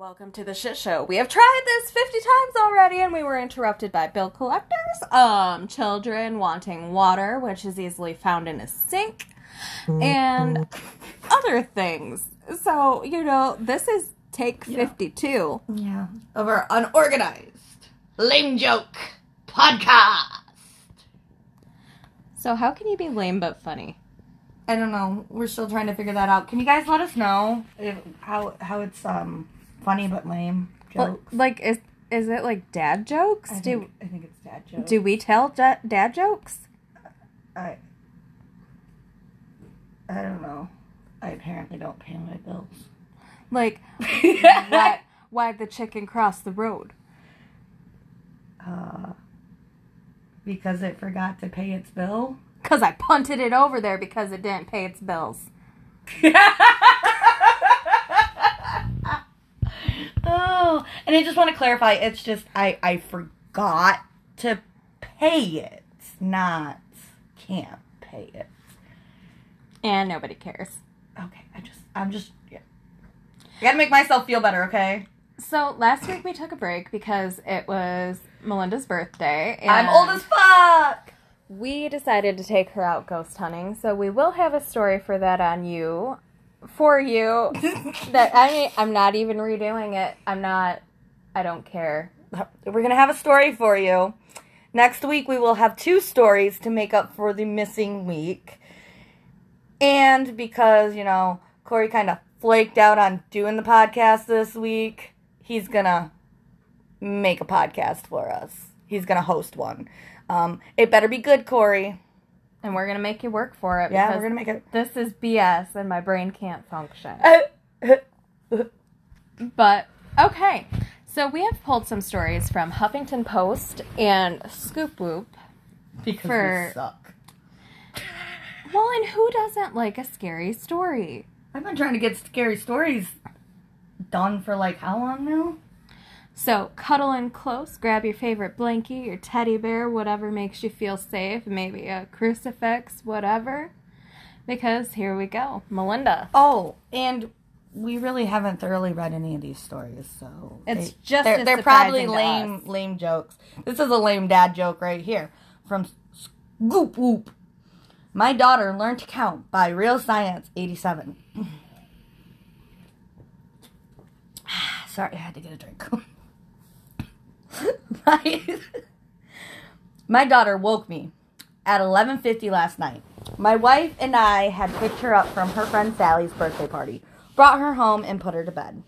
welcome to the shit show. We have tried this 50 times already and we were interrupted by bill collectors, um, children wanting water, which is easily found in a sink, and other things. So, you know, this is take 52. Yeah. Of our unorganized lame joke podcast. So, how can you be lame but funny? I don't know. We're still trying to figure that out. Can you guys let us know if, how how it's um funny but lame jokes? like, is is it like dad jokes? I do think, I think it's dad jokes. do we tell da- dad jokes? I I don't know. I apparently don't pay my bills. Like, why why the chicken cross the road? uh, because it forgot to pay its bill. Cause I punted it over there because it didn't pay its bills. oh, and I just want to clarify. It's just I I forgot to pay it, not can't pay it. And nobody cares. Okay, I just I'm just yeah. I gotta make myself feel better. Okay, So last week we took a break because it was Melinda's birthday. And I'm old as fuck. we decided to take her out ghost hunting. So we will have a story for that on you, for you. that I mean, I'm not even redoing it. I'm not. I don't care. We're gonna have a story for you. Next week we will have two stories to make up for the missing week. And because, you know, Corey kind of flaked out on doing the podcast this week, he's gonna make a podcast for us. He's gonna host one. Um, it better be good, Corey. And we're gonna make you work for it. Yeah, we're gonna make it. This is BS, and my brain can't function. But okay, so we have pulled some stories from Huffington Post and Scoop Whoop. because For- we suck. Well, and who doesn't like a scary story? I've been trying to get scary stories done for like how long now? So cuddle in close, grab your favorite blankie, your teddy bear, whatever makes you feel safe, maybe a crucifix, whatever. Because here we go, Melinda. Oh, and we really haven't thoroughly read any of these stories, so It's they- just they're, they're probably lame lame jokes. This is a lame dad joke right here from Scoop Whoop. My daughter learned to count by Real Science 87. Sorry, I had to get a drink. my, my daughter woke me at 11:50 last night. My wife and I had picked her up from her friend Sally's birthday party, brought her home and put her to bed.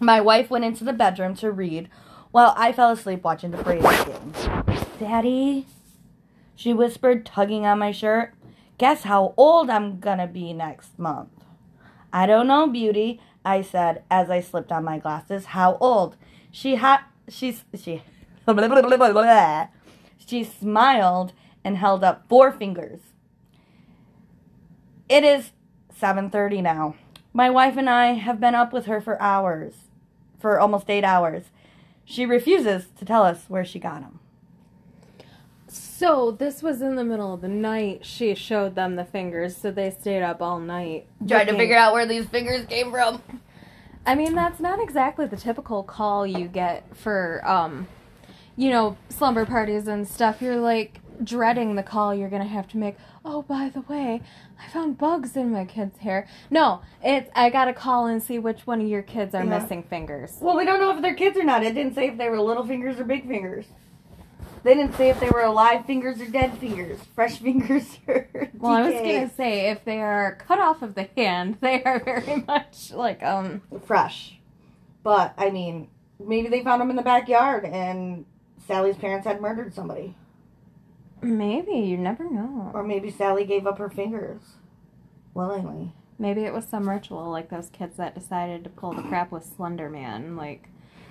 My wife went into the bedroom to read while I fell asleep watching the Braves game. Daddy, she whispered, tugging on my shirt. Guess how old I'm gonna be next month. I don't know, beauty, I said as I slipped on my glasses. How old? She had she's she she smiled and held up four fingers. It is 7:30 now. My wife and I have been up with her for hours, for almost 8 hours. She refuses to tell us where she got them. So this was in the middle of the night. She showed them the fingers, so they stayed up all night. looking- out where these fingers came from. I mean, that's not exactly the typical call you get for, um, you know, slumber parties and stuff. You're like dreading the call you're gonna have to make. Oh, by the way, I found bugs in my kid's hair. No, it's I gotta call and see which one of your kids are Yeah. missing fingers. Well, we don't know if they're kids or not. It didn't say if they were little fingers or big fingers. They didn't say if they were alive fingers or dead fingers, fresh fingers or Well, I was gonna say if they are cut off of the hand, they are very much like um. fresh. But I mean, maybe they found them in the backyard and Sally's parents had murdered somebody, Maybe you never know. or maybe Sally gave up her fingers willingly. Maybe it was some ritual, like those kids that decided to pull the crap with Slender Man. Like,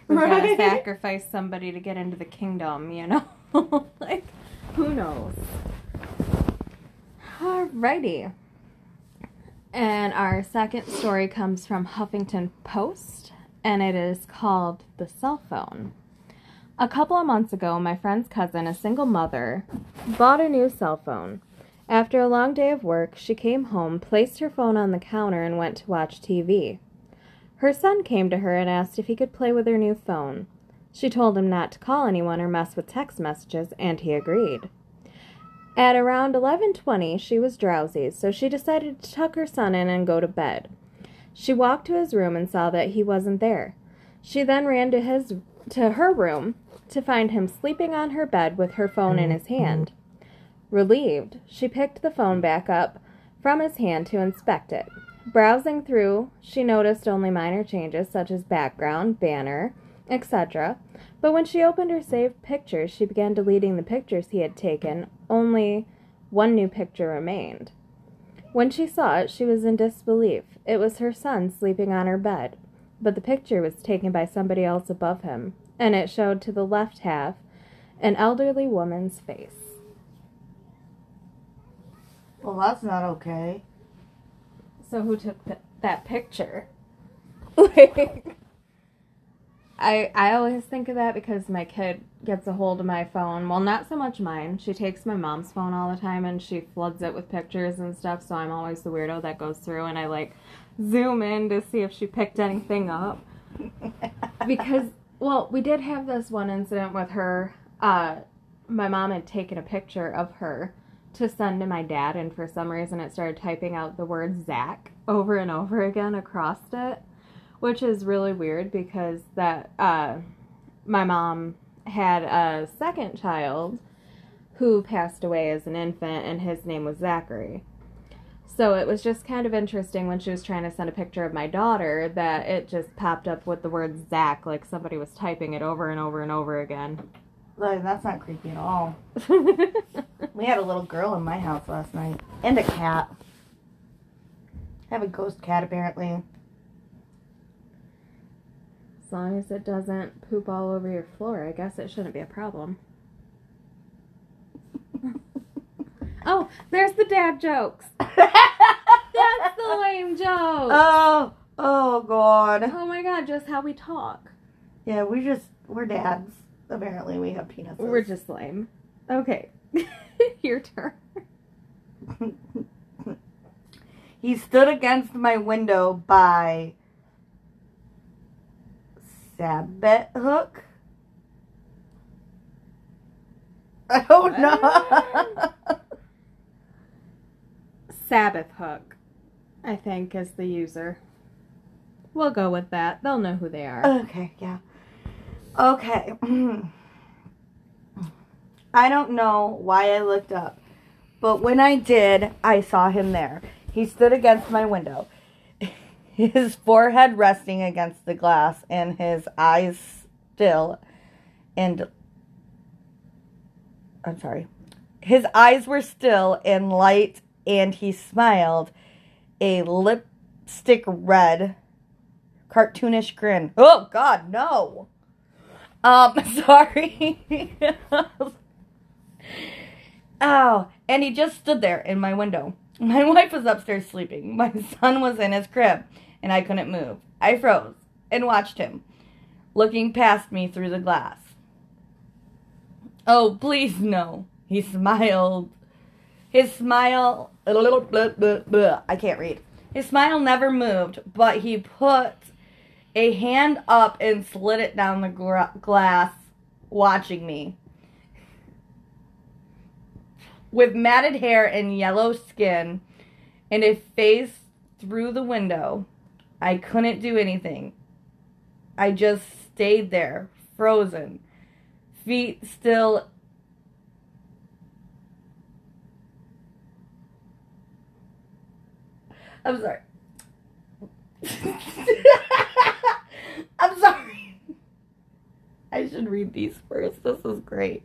we're gonna sacrifice somebody to get into the kingdom, you know? like, who knows? Alrighty. And our second story comes from Huffington Post, and it is called The Cell Phone. A couple of months ago, my friend's cousin, a single mother, bought a new cell phone. After a long day of work, she came home, placed her phone on the counter, and went to watch TV. Her son came to her and asked if he could play with her new phone. She told him not to call anyone or mess with text messages, and he agreed. At around 11:20, she was drowsy, so she decided to tuck her son in and go to bed. She walked to his room and saw that he wasn't there. She then ran to his to her room to find him sleeping on her bed with her phone in his hand. Relieved, she picked the phone back up from his hand to inspect it. Browsing through, she noticed only minor changes such as background, banner, etc. But when she opened her saved pictures, she began deleting the pictures he had taken. Only one new picture remained. When she saw it, she was in disbelief. It was her son sleeping on her bed, but the picture was taken by somebody else above him, and it showed to the left half an elderly woman's face. Well, that's not okay. So who took th- that picture? Like, I I always think of that because my kid gets a hold of my phone. Well, not so much mine. She takes my mom's phone all the time and she floods it with pictures and stuff. So I'm always the weirdo that goes through and I like zoom in to see if she picked anything up. because well, we did have this one incident with her. Uh, my mom had taken a picture of her to send to my dad, and for some reason it started typing out the word Zach over and over again across it, which is really weird because that uh, my mom had a second child who passed away as an infant, and his name was Zachary. So it was just kind of interesting when she was trying to send a picture of my daughter that it just popped up with the word Zach, like somebody was typing it over and over and over again. Like, that's not creepy at all. We had a little girl in my house last night. And a cat. I have a ghost cat, apparently. As long as it doesn't poop all over your floor, I guess it shouldn't be a problem. oh, there's the dad jokes. That's the lame joke. Oh, oh, God. oh my god, just how we talk. Yeah, we just, we're dads. Apparently, we have penises. We're just lame. Okay. Your turn. he stood against my window by Sabbath hook. I don't know. Sabbath hook, I think, is the user. We'll go with that. They'll know who they are. okay, yeah. Okay. I don't know why I looked up, but when I did, I saw him there. He stood against my window, his forehead resting against the glass, and his eyes still and I'm sorry. His eyes were still and light, and he smiled a lipstick red, cartoonish grin. Oh, God, no. Um, sorry. oh, and he just stood there in my window. My wife was upstairs sleeping. My son was in his crib, and I couldn't move. I froze and watched him, looking past me through the glass. Oh, please no. He smiled. His smile, a little blah, blah, blah. I can't read. His smile never moved, but he put a hand up and slid it down the gra- glass, watching me. With matted hair and yellow skin and a face through the window, I couldn't do anything. I just stayed there, frozen, feet still I'm sorry. I'm sorry. I should read these first. This is great.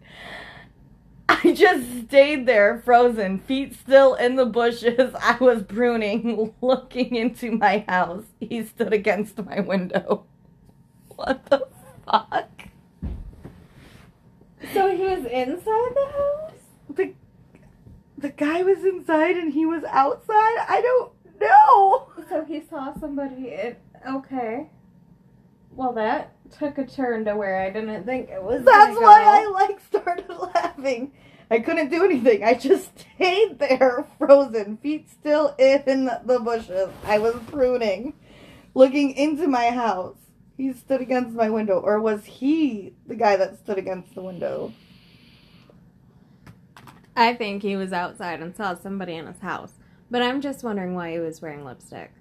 I just stayed there, frozen, feet still in the bushes I was pruning, looking into my house. He stood against my window. What the fuck? So he was inside the house? The, the guy was inside and he was outside? I don't know. So he saw somebody in. Okay. Well, that took a turn to where I didn't think it was. That's why. I like started laughing. I couldn't do anything. I just stayed there, frozen, feet still in the bushes. I was pruning, looking into my house. He stood against my window, or was he the guy that stood against the window? I think he was outside and saw somebody in his house. But I'm just wondering why he was wearing lipstick.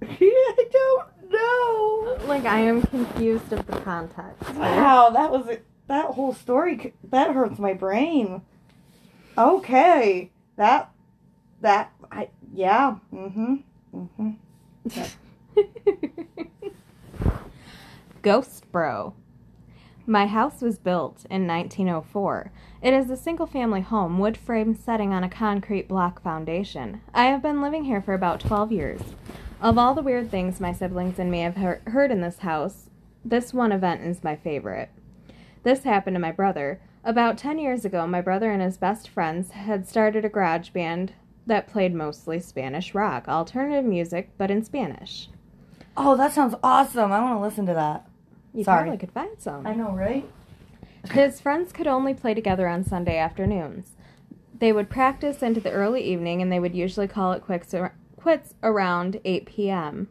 I don't know. Like, I am confused of the context. Wow, that was it. That whole story that hurts my brain. Okay, that that I yeah. Mhm. Mhm. Ghost Bro. My house was built in 1904. It is a single family home, wood frame setting on a concrete block foundation. I have been living here for about 12 years. Of all the weird things my siblings and me have hear- heard in this house, this one event is my favorite. This happened to my brother. About 10 years ago, my brother and his best friends had started a garage band that played mostly Spanish rock, alternative music, but in Spanish. Oh, that sounds awesome. I want to listen to that. You Sorry. probably could find some. I know, right? His friends could only play together on Sunday afternoons. They would practice into the early evening and they would usually call it quits, ar- quits around 8 p.m.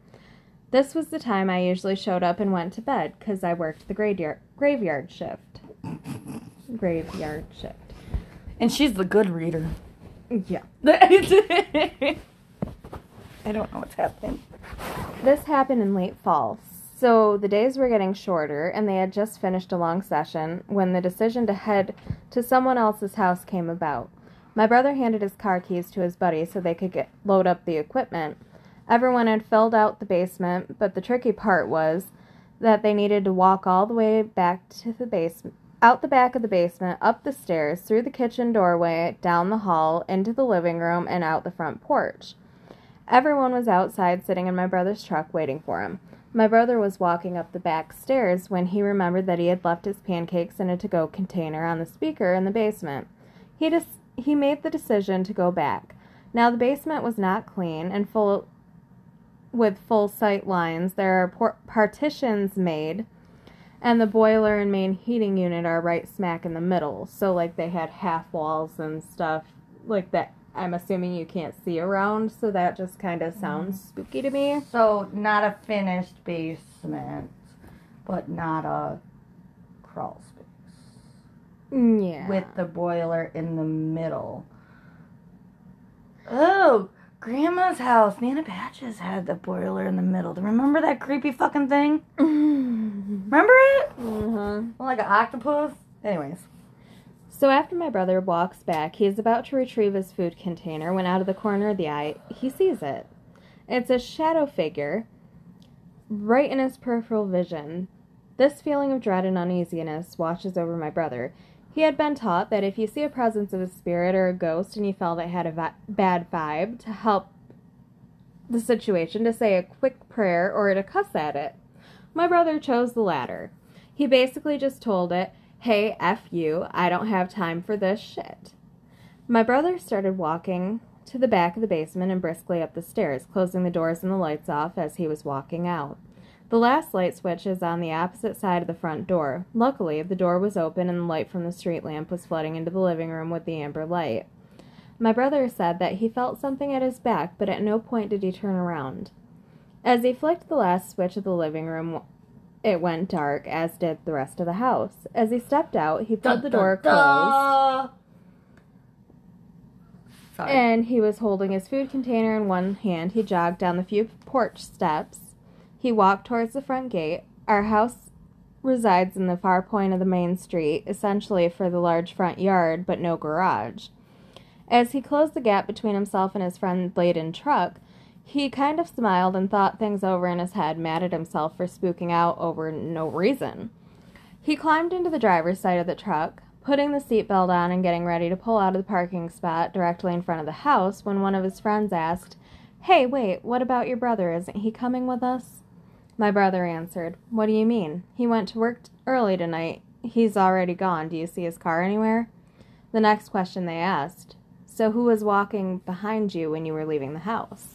This was the time I usually showed up and went to bed because I worked the graveyard, graveyard shift. Graveyard shift. And she's the good reader. Yeah. I don't know what's happening. This happened in late fall, so the days were getting shorter, and they had just finished a long session when the decision to head to someone else's house came about. My brother handed his car keys to his buddy so they could get load up the equipment. Everyone had filled out the basement, but the tricky part was that they needed to walk all the way back to the basement, out the back of the basement, up the stairs, through the kitchen doorway, down the hall, into the living room, and out the front porch. Everyone was outside sitting in my brother's truck waiting for him. My brother was walking up the back stairs when he remembered that he had left his pancakes in a to go container on the speaker in the basement. He, dis- he made the decision to go back. Now, the basement was not clean and full with full sight lines. There are por- partitions made, and the boiler and main heating unit are right smack in the middle. So, like, they had half walls and stuff like that. I'm assuming you can't see around, so that just kind of sounds mm-hmm. spooky to me. So, not a finished basement, but not a crawl space. Yeah. With the boiler in the middle. Oh, Grandma's house. Nana Patches had the boiler in the middle. Do you remember that creepy fucking thing? Remember it? uh-huh. Like an octopus? Anyways. So after my brother walks back, he is about to retrieve his food container when out of the corner of the eye, he sees it. It's a shadow figure right in his peripheral vision. This feeling of dread and uneasiness washes over my brother. He had been taught that if you see a presence of a spirit or a ghost and you felt it had a bad vibe, to help the situation, to say a quick prayer or to cuss at it. My brother chose the latter. He basically just told it, Hey, F you, I don't have time for this shit. My brother started walking to the back of the basement and briskly up the stairs, closing the doors and the lights off as he was walking out. The last light switch is on the opposite side of the front door. Luckily, the door was open and the light from the street lamp was flooding into the living room with the amber light. My brother said that he felt something at his back, but at no point did he turn around. As he flicked the last switch of the living room, it went dark, as did the rest of the house. As he stepped out, he pulled the door closed, Sorry. and he was holding his food container in one hand. He jogged down the few porch steps. He walked towards the front gate. Our house resides in the far point of the main street, essentially for the large front yard, but no garage. As he closed the gap between himself and his friend laden truck, he kind of smiled and thought things over in his head, mad at himself for spooking out over no reason. He climbed into the driver's side of the truck, putting the seatbelt on and getting ready to pull out of the parking spot directly in front of the house when one of his friends asked, Hey, wait, what about your brother? Isn't he coming with us? My brother answered, What do you mean? He went to work early tonight. He's already gone. Do you see his car anywhere? The next question they asked, So who was walking behind you when you were leaving the house?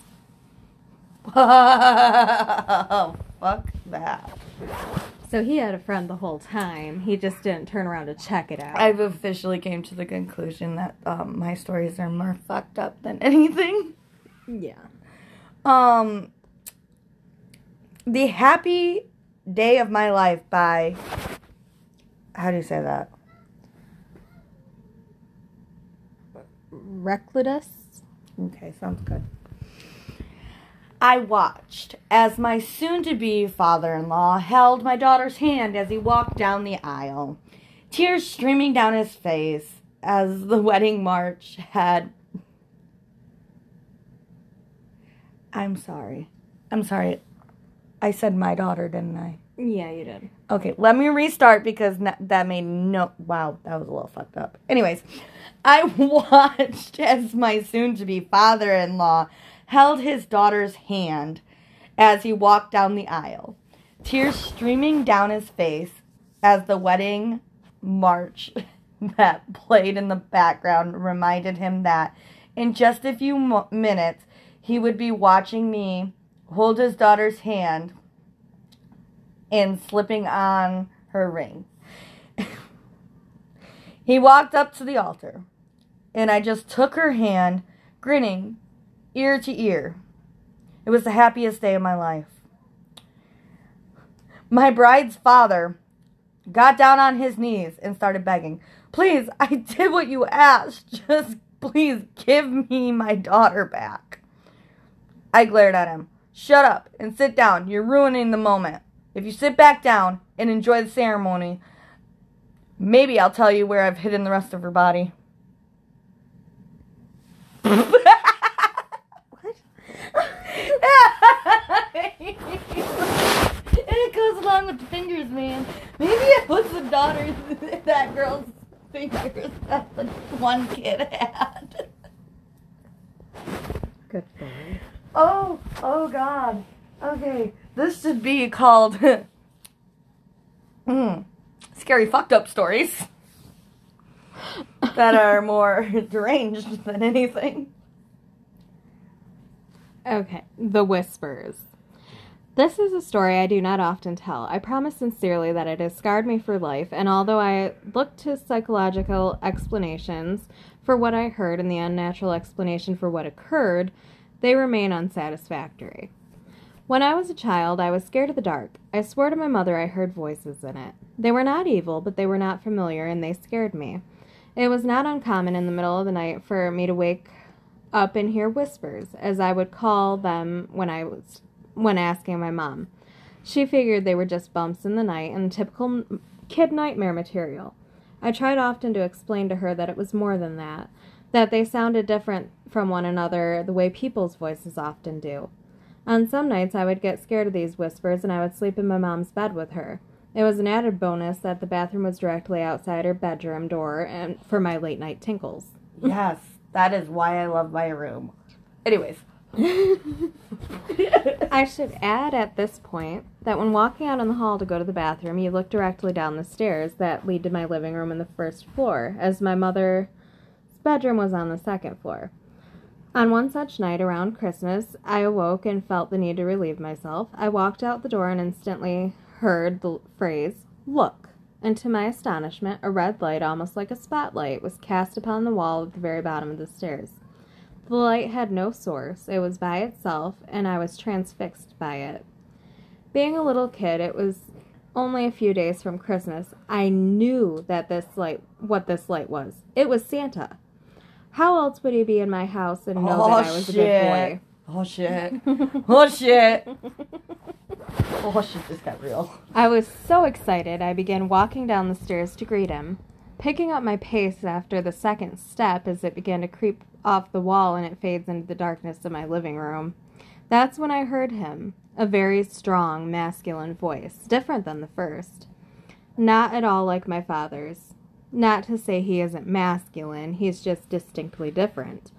oh, fuck that. So he had a friend the whole time. He just didn't turn around to check it out. I've officially came to the conclusion that um, my stories are more fucked up than anything. Yeah. Um, The Happy Day of My Life by, how do you say that? Recludus. Okay, sounds good. I watched as my soon to be father in law held my daughter's hand as he walked down the aisle, tears streaming down his face as the wedding march had. I'm sorry. I'm sorry. I said my daughter, didn't I? Yeah, you did. Okay, let me restart because that made no. Wow, that was a little fucked up. Anyways, I watched as my soon to be father in law held his daughter's hand as he walked down the aisle, tears streaming down his face as the wedding march that played in the background reminded him that in just a few mo- minutes he would be watching me hold his daughter's hand and slipping on her ring. he walked up to the altar, and I just took her hand, grinning ear to ear. It was the happiest day of my life. My bride's father got down on his knees and started begging, Please, I did what you asked. Just please give me my daughter back. I glared at him. Shut up and sit down. You're ruining the moment. If you sit back down and enjoy the ceremony, maybe I'll tell you where I've hidden the rest of her body. and it goes along with the fingers, man. Maybe it was the daughter's, that girl's fingers that the one kid had. Good boy. Oh, God. Okay, this should be called mm, scary fucked up stories that are more deranged than anything. Okay, The Whispers. This is a story I do not often tell. I promise sincerely that it has scarred me for life, and although I look to psychological explanations for what I heard and the unnatural explanation for what occurred, they remain unsatisfactory. When I was a child, I was scared of the dark. I swore to my mother I heard voices in it. They were not evil, but they were not familiar, and they scared me. It was not uncommon in the middle of the night for me to wake up and hear whispers, as I would call them when I was when asking my mom. She figured they were just bumps in the night and typical kid nightmare material. I tried often to explain to her that it was more than that, that they sounded different from one another the way people's voices often do. On some nights, I would get scared of these whispers and I would sleep in my mom's bed with her. It was an added bonus that the bathroom was directly outside her bedroom door and for my late night tinkles. Yes, that is why I love my room. Anyways. I should add at this point that when walking out in the hall to go to the bathroom, you look directly down the stairs that lead to my living room on the first floor, as my mother's bedroom was on the second floor. On one such night around Christmas, I awoke and felt the need to relieve myself. I walked out the door and instantly heard the phrase, Look. And to my astonishment, a red light, almost like a spotlight, was cast upon the wall at the very bottom of the stairs. The light had no source, it was by itself, and I was transfixed by it. Being a little kid, it was only a few days from Christmas. I knew that this light, what this light was. It was Santa. How else would he be in my house and know that I was a good oh, boy? Oh shit. Oh shit. Oh shit, this got real. I was so excited, I began walking down the stairs to greet him. Picking up my pace after the second step as it began to creep off the wall and it fades into the darkness of my living room. That's when I heard him, a very strong, masculine voice, different than the first. Not at all like my father's. Not to say he isn't masculine, he's just distinctly different.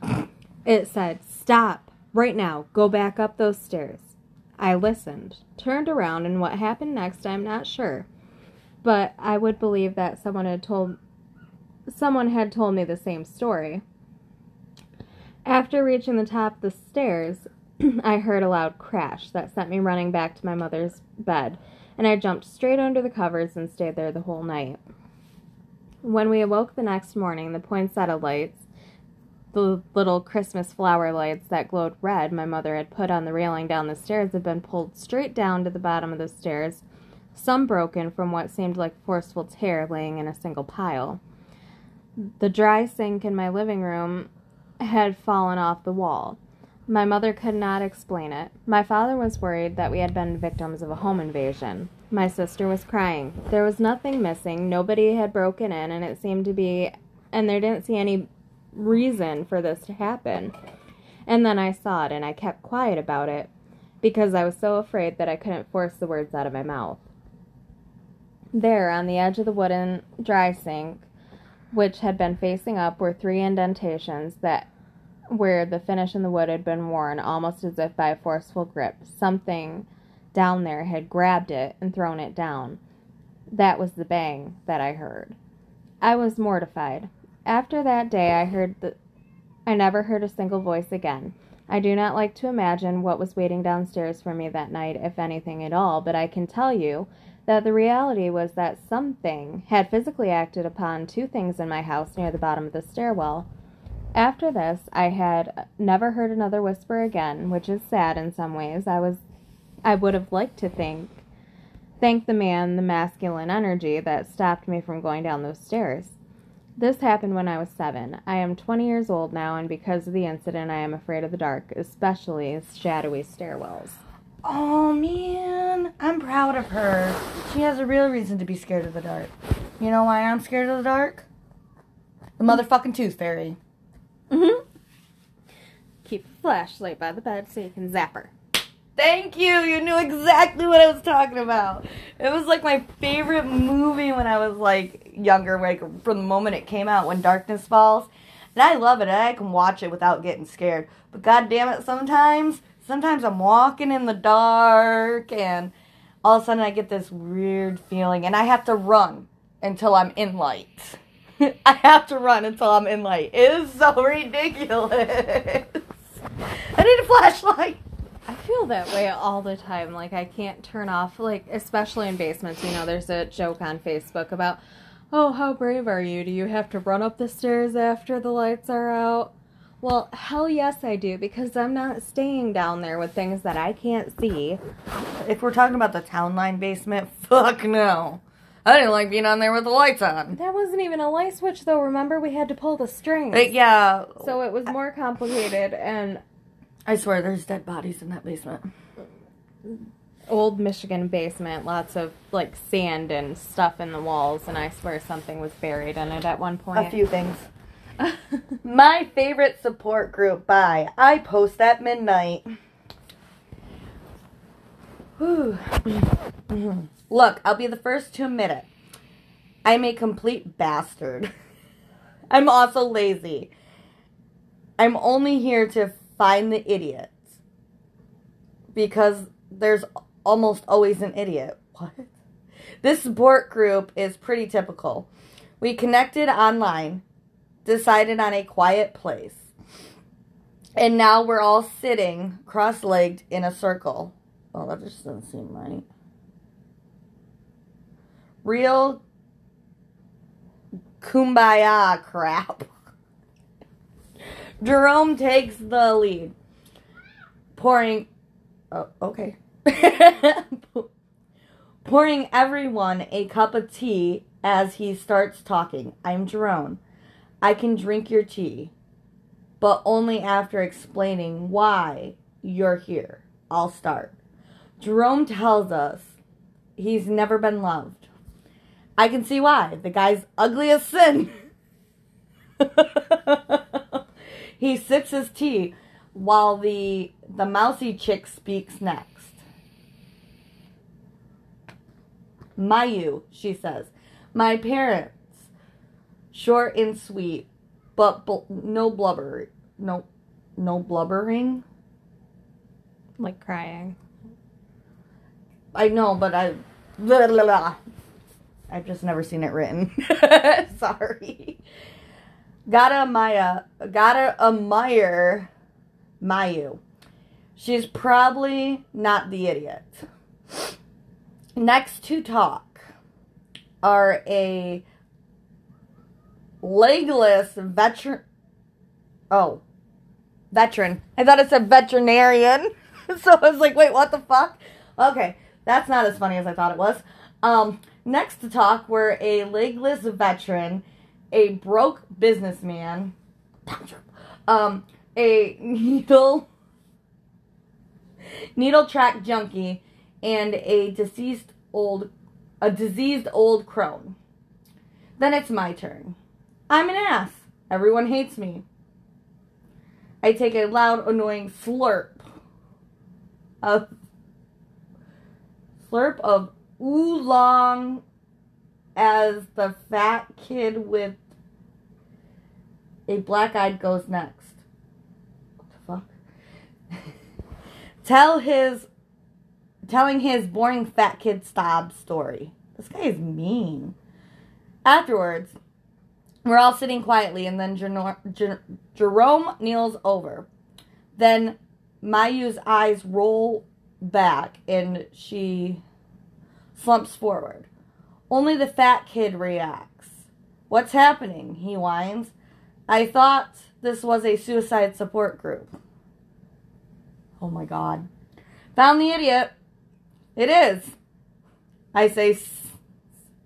It said, Stop, right now, go back up those stairs. I listened, turned around, and what happened next I'm not sure. But I would believe that someone had told someone had told me the same story. After reaching the top of the stairs, I heard a loud crash that sent me running back to my mother's bed, and I jumped straight under the covers and stayed there the whole night. When we awoke the next morning, the poinsettia lights the little Christmas flower lights that glowed red my mother had put on the railing down the stairs had been pulled straight down to the bottom of the stairs, some broken from what seemed like forceful tear laying in a single pile. The dry sink in my living room had fallen off the wall. My mother could not explain it. My father was worried that we had been victims of a home invasion. My sister was crying. There was nothing missing, nobody had broken in, and it seemed to be, and there didn't see any reason for this to happen. And then I saw it, and I kept quiet about it because I was so afraid that I couldn't force the words out of my mouth. There, on the edge of the wooden dry sink, which had been facing up, were three indentations that where the finish in the wood had been worn almost as if by a forceful grip. Something down there had grabbed it and thrown it down. That was the bang that I heard. I was mortified. After that day, I heard the. I never heard a single voice again. I do not like to imagine what was waiting downstairs for me that night, if anything at all, but I can tell you that the reality was that something had physically acted upon two things in my house near the bottom of the stairwell. After this, I had never heard another whisper again, which is sad in some ways. I was I would have liked to think thank the man, the masculine energy that stopped me from going down those stairs. This happened when I was seven. I am 20 years old now, and because of the incident, I am afraid of the dark, especially shadowy stairwells. Oh man, I'm proud of her. She has a real reason to be scared of the dark. You know why I'm scared of the dark? The motherfucking tooth fairy. Mm-hmm. Keep a flashlight by the bed so you can zap her. Thank you. You knew exactly what I was talking about. It was like my favorite movie when I was like younger, like from the moment it came out, when darkness falls. And I love it. And I can watch it without getting scared. But god damn it, sometimes, sometimes I'm walking in the dark and all of a sudden I get this weird feeling and I have to run until I'm in light. I have to run until I'm in light. It is so ridiculous. I need a flashlight. I feel that way all the time. Like I can't turn off, like especially in basements. You know, there's a joke on Facebook about, oh, how brave are you? Do you have to run up the stairs after the lights are out? Well, hell yes, I do because I'm not staying down there with things that I can't see. If we're talking about the town line basement, fuck no. I didn't like being on there with the lights on. That wasn't even a light switch, though. Remember, we had to pull the string. Uh, yeah. So it was more complicated, and I swear there's dead bodies in that basement. Old Michigan basement, lots of like sand and stuff in the walls, and I swear something was buried in it at one point. A few things. My favorite support group by I post at midnight. Look, I'll be the first to admit it. I'm a complete bastard. I'm also lazy. I'm only here to find the idiots. Because there's almost always an idiot. What? This support group is pretty typical. We connected online, decided on a quiet place, and now we're all sitting cross legged in a circle. Oh, that just doesn't seem right. Real kumbaya crap. Jerome takes the lead, pouring. Oh, okay. pouring everyone a cup of tea as he starts talking. I'm Jerome. I can drink your tea, but only after explaining why you're here. I'll start. Jerome tells us he's never been loved. I can see why. The guy's ugly as sin. he sips his tea while the the mousy chick speaks next. Mayu, she says. My parents, short and sweet, but bl- no blubber, no, no blubbering. like crying. I know, but I, blah, blah, blah. I've just never seen it written. Sorry. Gotta Maya, gotta admire Mayu. She's probably not the idiot. Next to talk are a legless veteran Oh, veteran. I thought it said veterinarian. so I was like, wait, what the fuck? Okay, that's not as funny as I thought it was. Um, next to talk were a legless veteran, a broke businessman, um, a needle needle track junkie, and a deceased old a diseased old crone. Then it's my turn. I'm an ass. Everyone hates me. I take a loud, annoying slurp of slurp of oolong as the fat kid with a black eyed goes next. What the fuck? Tell his telling his boring fat kid stab story. This guy is mean. Afterwards, we're all sitting quietly, and then Jer- Jer- Jerome kneels over. Then Mayu's eyes roll back, and she slumps forward. Only the fat kid reacts. What's happening? He whines. I thought this was a suicide support group. Oh my god. Found the idiot. It is. I say,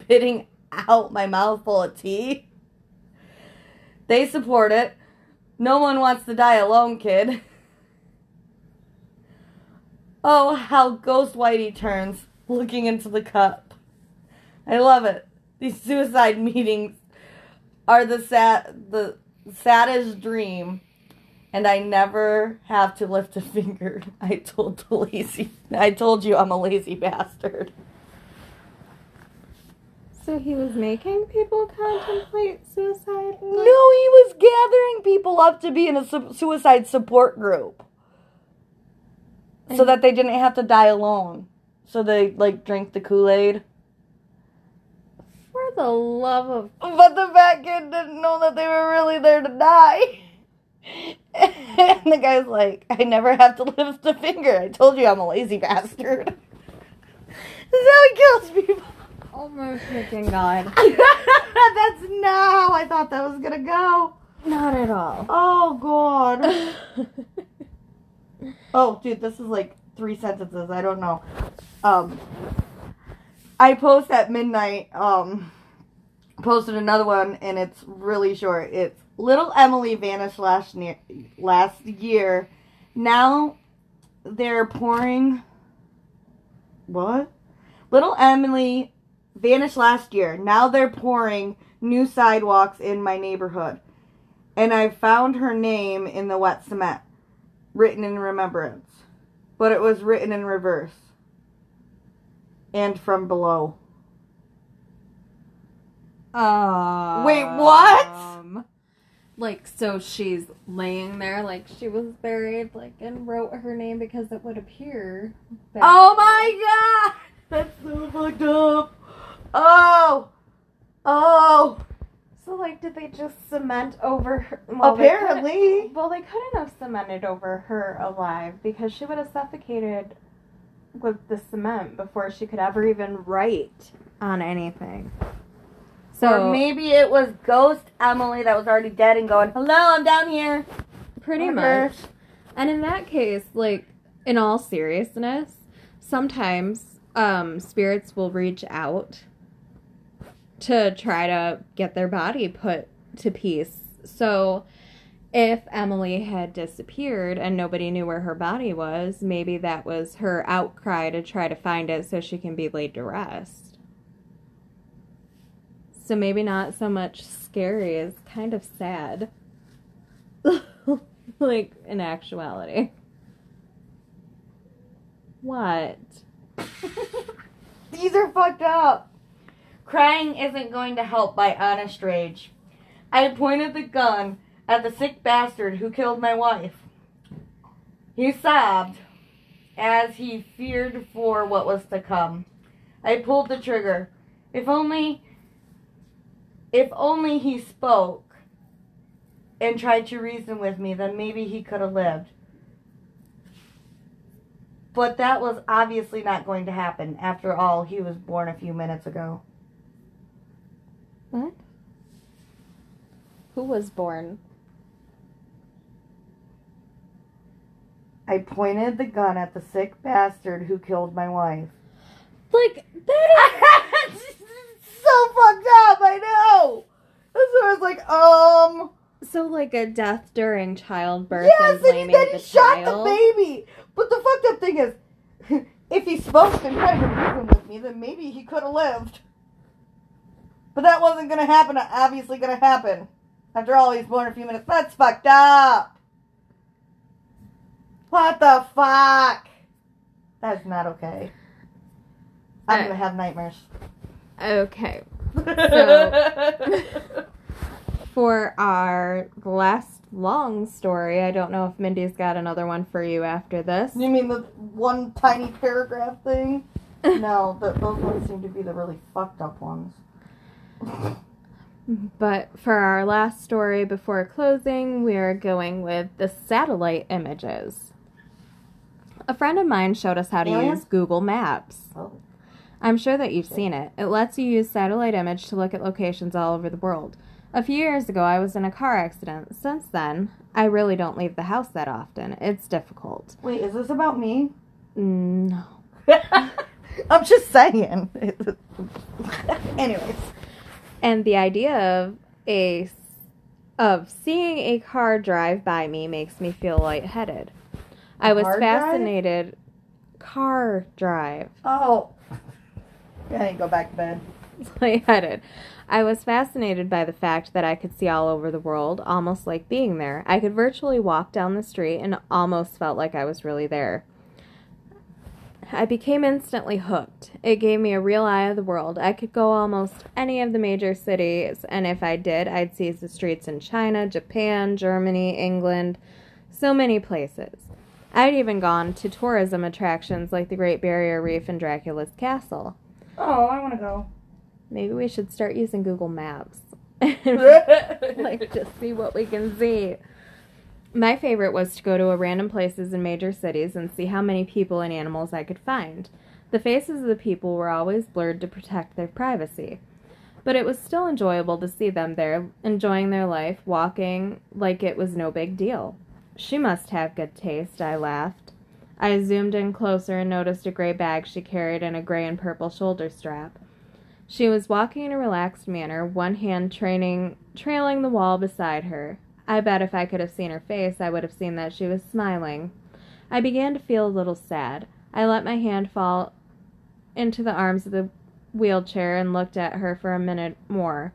spitting out my mouthful of tea. They support it. No one wants to die alone, kid. Oh, how Ghost Whitey turns, looking into the cup. I love it. These suicide meetings are the sad, the saddest dream, and I never have to lift a finger. I told the lazy, I told you I'm a lazy bastard. So he was making people contemplate suicide? No, he was gathering people up to be in a su- suicide support group. So that they didn't have to die alone. So they like drank the Kool-Aid. The love of But the fat kid didn't know that they were really there to die. And the guy's like, I never have to lift a finger. I told you I'm a lazy bastard. This is how he kills people. Oh my freaking god. That's not how I thought that was gonna go. Not at all. Oh god. Oh, dude, this is like three sentences. I don't know. Um, I post at midnight. Um, posted another one, and it's really short. It's little Emily vanished last ne- last year. Now they're pouring. What? Little Emily vanished last year. Now they're pouring new sidewalks in my neighborhood, and I found her name in the wet cement written in remembrance, but it was written in reverse and from below. Um, Wait, what? Like, so she's laying there like she was buried, like, and wrote her name because it would appear. Oh my god! That's so fucked up. Oh! Oh! So, like, did they just cement over her? well, they Apparently. Well, they couldn't have cemented over her alive because she would have suffocated with the cement before she could ever even write on anything. So or maybe it was Ghost Emily that was already dead and going, Hello, I'm down here. pretty much. And in that case, like in all seriousness, sometimes um, spirits will reach out to try to get their body put to peace. So if Emily had disappeared and nobody knew where her body was, maybe that was her outcry to try to find it so she can be laid to rest. So maybe not so much scary as kind of sad. like in actuality. What? These are fucked up. Crying isn't going to help by honest rage. I pointed the gun at the sick bastard who killed my wife. He sobbed as he feared for what was to come. I pulled the trigger. If only if only he spoke and tried to reason with me, then maybe he could have lived. But that was obviously not going to happen. After all, he was born a few minutes ago. What? Who was born? I pointed the gun at the sick bastard who killed my wife. Like that so fucked up, I know. And so I was like, um. so like a death during childbirth Yes, and and he, then the he shot child. the baby. But the fucked up thing is, if he smoked and tried to him with me, then maybe he could have lived. But that wasn't gonna happen. Obviously, gonna happen. After all, he's born a few minutes. That's fucked up. What the fuck? That's not okay. I'm Uh, gonna have nightmares. Okay. So- For our last long story, I don't know if Mindy's got another one for you after this. You mean the one tiny paragraph thing? No, the, those ones seem to be the really fucked up ones. But for our last story before closing, we are going with the satellite images. A friend of mine showed us how to oh, Alien? use Google Maps. Oh. I'm sure that you've seen it. It lets you use satellite image to look at locations all over the world. A few years ago, I was in a car accident. Since then, I really don't leave the house that often. It's difficult. Wait, is this about me? Mm, no. I'm just saying. Anyways. And the idea of a of seeing a car drive by me makes me feel lightheaded. I was car drive? fascinated. Car drive. Oh. I to go back to bed. I lightheaded. I was fascinated by the fact that I could see all over the world, almost like being there. I could virtually walk down the street and almost felt like I was really there. I became instantly hooked. It gave me a real eye of the world. I could go almost any of the major cities, and if I did, I'd see the streets in China, Japan, Germany, England, so many places. I'd even gone to tourism attractions like the Great Barrier Reef and Dracula's Castle. Oh, I want to go. Maybe we should start using Google Maps. like just see what we can see. My favorite was to go to a random places in major cities and see how many people and animals I could find. The faces of the people were always blurred to protect their privacy. But it was still enjoyable to see them there, enjoying their life, walking like it was no big deal. She must have good taste, I laughed. I zoomed in closer and noticed a gray bag she carried and a gray and purple shoulder strap. She was walking in a relaxed manner, one hand training, trailing the wall beside her. I bet if I could have seen her face, I would have seen that she was smiling. I began to feel a little sad. I let my hand fall into the arms of the wheelchair and looked at her for a minute more.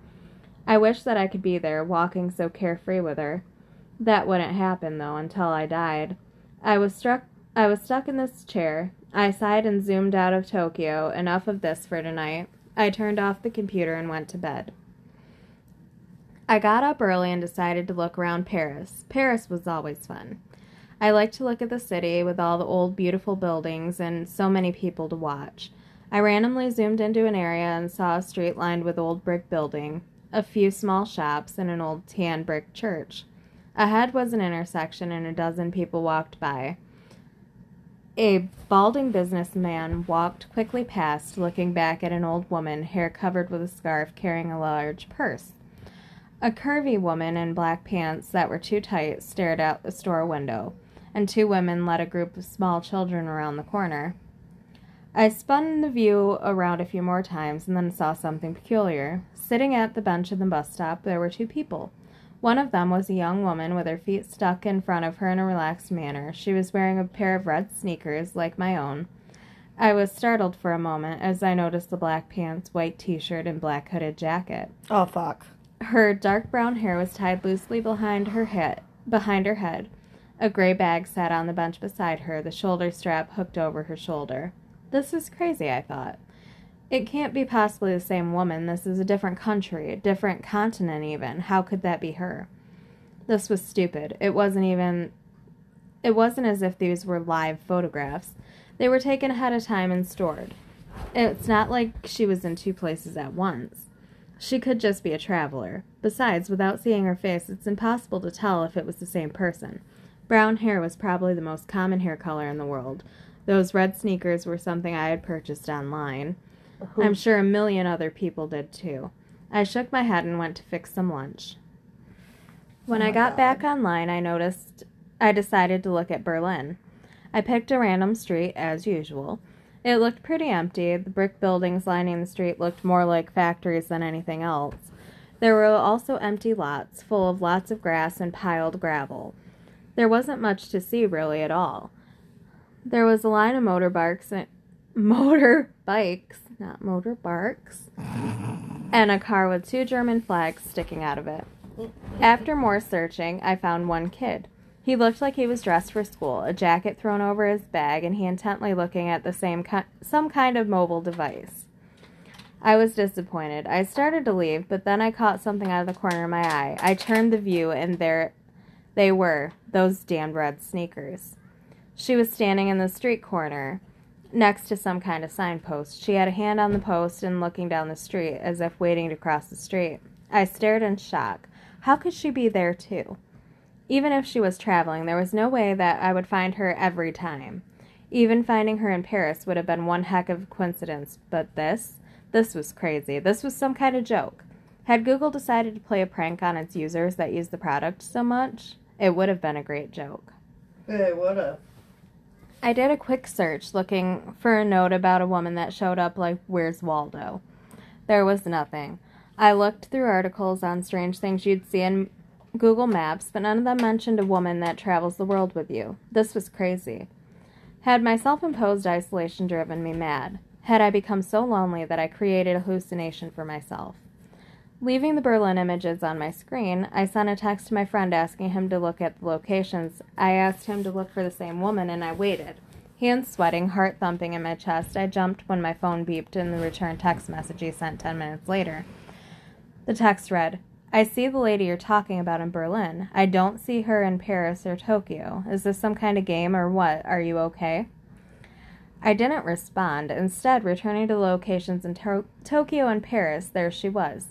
I wished that I could be there, walking so carefree with her. That wouldn't happen, though, until I died. I was struck I was stuck in this chair. I sighed and zoomed out of Tokyo. Enough of this for tonight. I turned off the computer and went to bed. I got up early and decided to look around Paris. Paris was always fun. I liked to look at the city with all the old beautiful buildings and so many people to watch. I randomly zoomed into an area and saw a street lined with old brick building, a few small shops, and an old tan brick church. Ahead was an intersection and a dozen people walked by. A balding businessman walked quickly past, looking back at an old woman, hair covered with a scarf, carrying a large purse. A curvy woman in black pants that were too tight stared out the store window, and two women led a group of small children around the corner. I spun the view around a few more times and then saw something peculiar. Sitting at the bench of the bus stop, there were two people. One of them was a young woman with her feet stuck in front of her in a relaxed manner. She was wearing a pair of red sneakers like my own. I was startled for a moment as I noticed the black pants, white t shirt, and black hooded jacket. Oh, fuck. Her dark brown hair was tied loosely behind her head. Behind her head, a gray bag sat on the bench beside her, the shoulder strap hooked over her shoulder. This is crazy, I thought. It can't be possibly the same woman. This is a different country, a different continent, even. How could that be her? This was stupid. It wasn't even. It wasn't as if these were live photographs. They were taken ahead of time and stored. It's not like she was in two places at once. She could just be a traveler. Besides, without seeing her face, it's impossible to tell if it was the same person. Brown hair was probably the most common hair color in the world. Those red sneakers were something I had purchased online. I'm sure a million other people did too. I shook my head and went to fix some lunch. When Oh I got God. back online, I noticed I decided to look at Berlin. I picked a random street, as usual. It looked pretty empty. The brick buildings lining the street looked more like factories than anything else. There were also empty lots, full of lots of grass and piled gravel. There wasn't much to see really at all. There was a line of motorbikes and motorbikes, not motorbarks, and a car with two German flags sticking out of it. After more searching, I found one kid. He looked like he was dressed for school, a jacket thrown over his bag, and he intently looking at the same ki- some kind of mobile device. I was disappointed. I started to leave, but then I caught something out of the corner of my eye. I turned the view, and there they were, those damned red sneakers. She was standing in the street corner, next to some kind of signpost. She had a hand on the post and looking down the street, as if waiting to cross the street. I stared in shock. How could she be there, too? Even if she was traveling, there was no way that I would find her every time. Even finding her in Paris would have been one heck of a coincidence, but this? This was crazy. This was some kind of joke. Had Google decided to play a prank on its users that used the product so much, it would have been a great joke. Hey, what up? I did a quick search looking for a note about a woman that showed up like, Where's Waldo? There was nothing. I looked through articles on strange things you'd see in Google Maps, but none of them mentioned a woman that travels the world with you. This was crazy. Had my self imposed isolation driven me mad? Had I become so lonely that I created a hallucination for myself? Leaving the Berlin images on my screen, I sent a text to my friend asking him to look at the locations. I asked him to look for the same woman, and I waited. Hands sweating, heart thumping in my chest, I jumped when my phone beeped in the return text message he sent ten minutes later. The text read, I see the lady you're talking about in Berlin. I don't see her in Paris or Tokyo. Is this some kind of game or what? Are you okay? I didn't respond. Instead, returning to locations in to- Tokyo and Paris, there she was.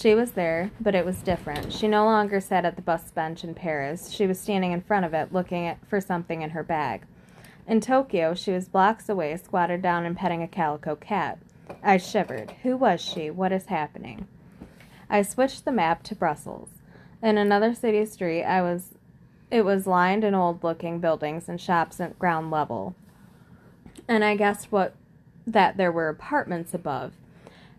She was there, but it was different. She no longer sat at the bus bench in Paris. She was standing in front of it, looking at, for something in her bag. In Tokyo, she was blocks away, squatted down and petting a calico cat. I shivered. Who was she? What is happening? I switched the map to Brussels. In another city street, I was it was lined in old-looking buildings and shops at ground level. And I guessed what that there were apartments above.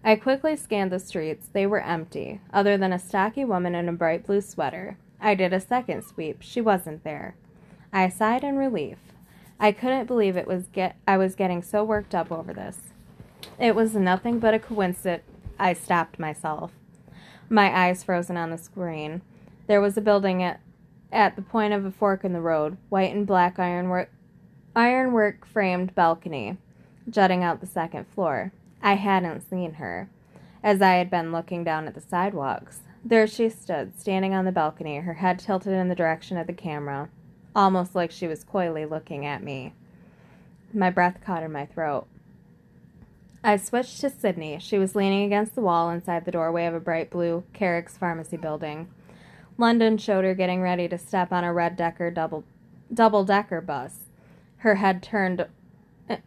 I quickly scanned the streets. They were empty, other than a stocky woman in a bright blue sweater. I did a second sweep. She wasn't there. I sighed in relief. I couldn't believe it was get I was getting so worked up over this. It was nothing but a coincidence. I stopped myself. My eyes frozen on the screen. There was a building at at the point of a fork in the road, white and black ironwork ironwork framed balcony jutting out the second floor. I hadn't seen her, as I had been looking down at the sidewalks. There she stood, standing on the balcony, her head tilted in the direction of the camera, almost like she was coyly looking at me. My breath caught in my throat. I switched to Sydney. She was leaning against the wall inside the doorway of a bright blue Carrick's pharmacy building. London showed her getting ready to step on a red decker double double decker bus. Her head turned uh,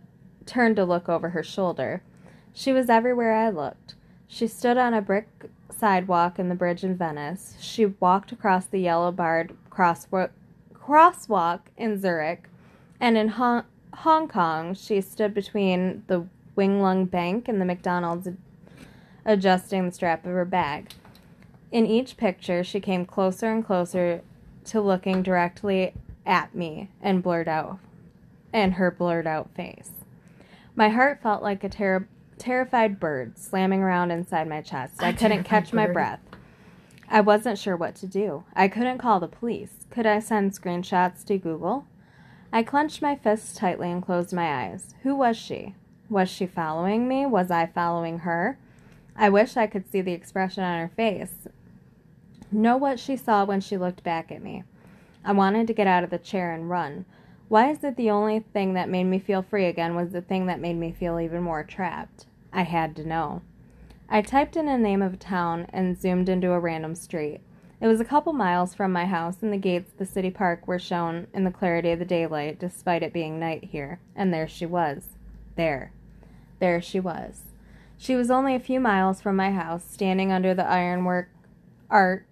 turned to look over her shoulder. She was everywhere I looked. She stood on a brick sidewalk in the bridge in Venice. She walked across the yellow barred crosswalk, crosswalk in Zurich. And in Hong, Kong, she stood between the Wing Lung Bank and the McDonald's, adjusting the strap of her bag. In each picture, she came closer and closer to looking directly at me and blurred out, and her blurred out face. My heart felt like a ter- terrified bird slamming around inside my chest. I A couldn't catch terrified my breath. I wasn't sure what to do. I couldn't call the police. Could I send screenshots to Google? I clenched my fists tightly and closed my eyes. Who was she? Was she following me? Was I following her? I wish I could see the expression on her face. Know what she saw when she looked back at me. I wanted to get out of the chair and run. Why is it the only thing that made me feel free again was the thing that made me feel even more trapped? I had to know. I typed in a name of a town and zoomed into a random street. It was a couple miles from my house, and the gates of the city park were shown in the clarity of the daylight, despite it being night here. And there she was. There. There she was. She was only a few miles from my house, standing under the ironwork arc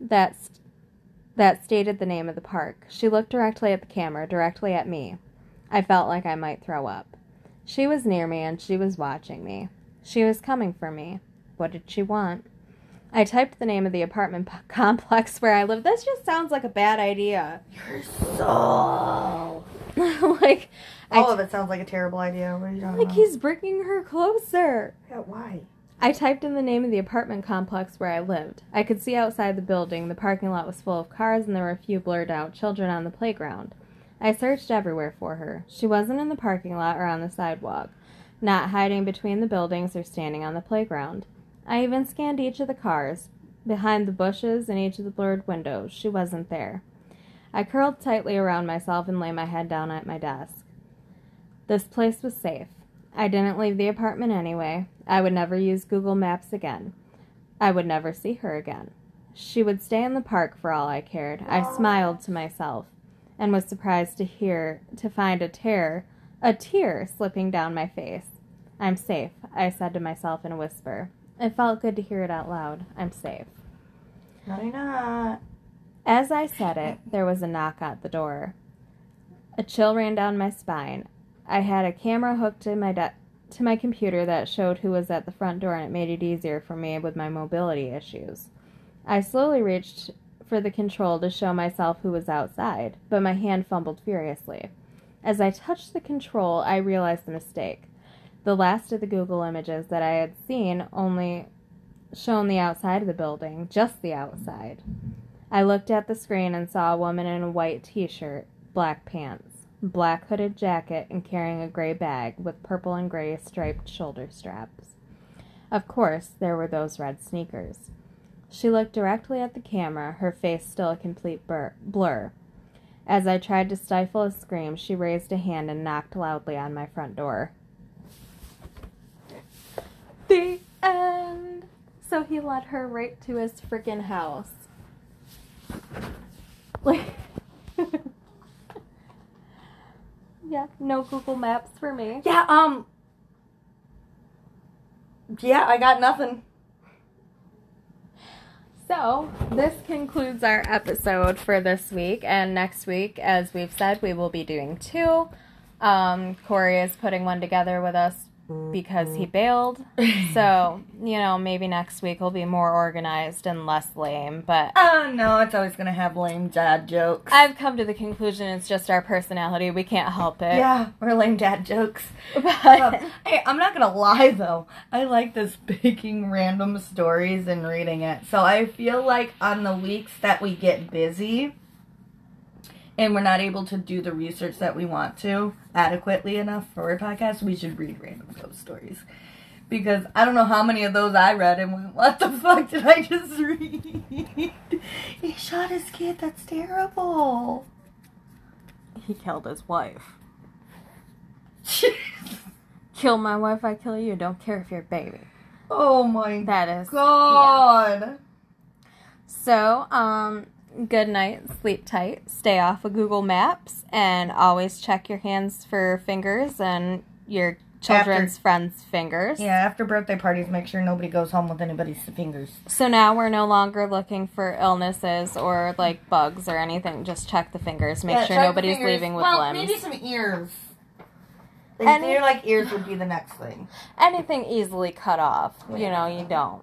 that st- that stated the name of the park. She looked directly at the camera, directly at me. I felt like I might throw up. She was near me and she was watching me. She was coming for me. What did she want? I typed the name of the apartment p- complex where I live. This just sounds like a bad idea. You're so. like, All of it sounds like a terrible idea. What are you talking like about? he's bringing her closer. Yeah, why? I typed in the name of the apartment complex where I lived. I could see outside the building. The parking lot was full of cars and there were a few blurred out children on the playground. I searched everywhere for her. She wasn't in the parking lot or on the sidewalk, not hiding between the buildings or standing on the playground. I even scanned each of the cars, behind the bushes and each of the blurred windows. She wasn't there. I curled tightly around myself and lay my head down at my desk. This place was safe. I didn't leave the apartment anyway. I would never use Google Maps again. I would never see her again. She would stay in the park for all I cared. I smiled to myself and was surprised to hear to find a tear a tear slipping down my face. I'm safe, I said to myself in a whisper. It felt good to hear it out loud. I'm safe. No, you're not. As I said it, there was a knock at the door. A chill ran down my spine. I had a camera hooked to my de- to my computer that showed who was at the front door and it made it easier for me with my mobility issues. I slowly reached for the control to show myself who was outside, but my hand fumbled furiously. As I touched the control, I realized the mistake. The last of the Google images that I had seen only shown the outside of the building, just the outside. I looked at the screen and saw a woman in a white t shirt, black pants, black hooded jacket, and carrying a gray bag with purple and gray striped shoulder straps. Of course, there were those red sneakers. She looked directly at the camera, her face still a complete blur. blur. As I tried to stifle a scream, she raised a hand and knocked loudly on my front door. The end. So he led her right to his freaking house. Like, yeah, no Google Maps for me. Yeah, um. Yeah, I got nothing. So, this concludes our episode for this week. And next week, as we've said, we will be doing two. Um, Corey is putting one together with us because he bailed. So, you know, maybe next week will be more organized and less lame. But Oh no, it's always gonna have lame dad jokes. I've come to the conclusion it's just our personality. We can't help it. yeah, we're lame dad jokes. Um, But, hey, I'm not gonna lie though. I like this picking random stories and reading it. So I feel like on the weeks that we get busy and we're not able to do the research that we want to adequately enough for a podcast, we should read random ghost stories. Because I don't know how many of those I read and went, what the fuck did I just read? he shot his kid, that's terrible. he killed his wife. Kill my wife, I kill you. Don't care if you're a baby. oh my God. That is. god. So, um, good night, sleep tight, stay off of Google Maps, and always check your hands for fingers and your children's friends' fingers. Yeah, after birthday parties, make sure nobody goes home with anybody's fingers. So now we're no longer looking for illnesses or like bugs or anything. Just check the fingers. Make Yeah, sure nobody's leaving with well, limbs. maybe some ears. They And- feel like ears would be the next thing. Anything easily cut off, you know, you don't.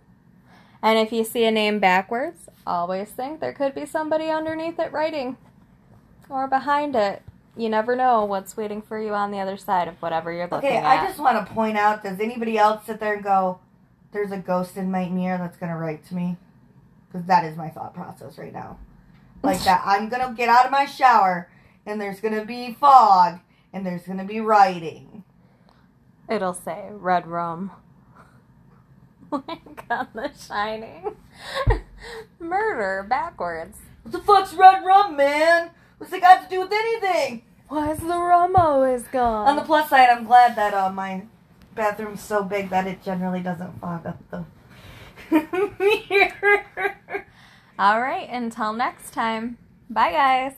And if you see a name backwards, always think there could be somebody underneath it writing or behind it. You never know what's waiting for you on the other side of whatever you're looking Okay, at. I just want to point out: Does anybody else sit there and go, "There's a ghost in my mirror that's gonna write to me"? Because that is my thought process right now. Like that, I'm gonna get out of my shower, and there's gonna be fog, and there's gonna be writing. It'll say red rum. like on The Shining. Murder backwards. What the fuck's red rum, man? What's it got to do with anything? Why is the rum always gone? On the plus side, I'm glad that uh, my bathroom's so big that it generally doesn't fog up the mirror. All right, until next time. Bye, guys.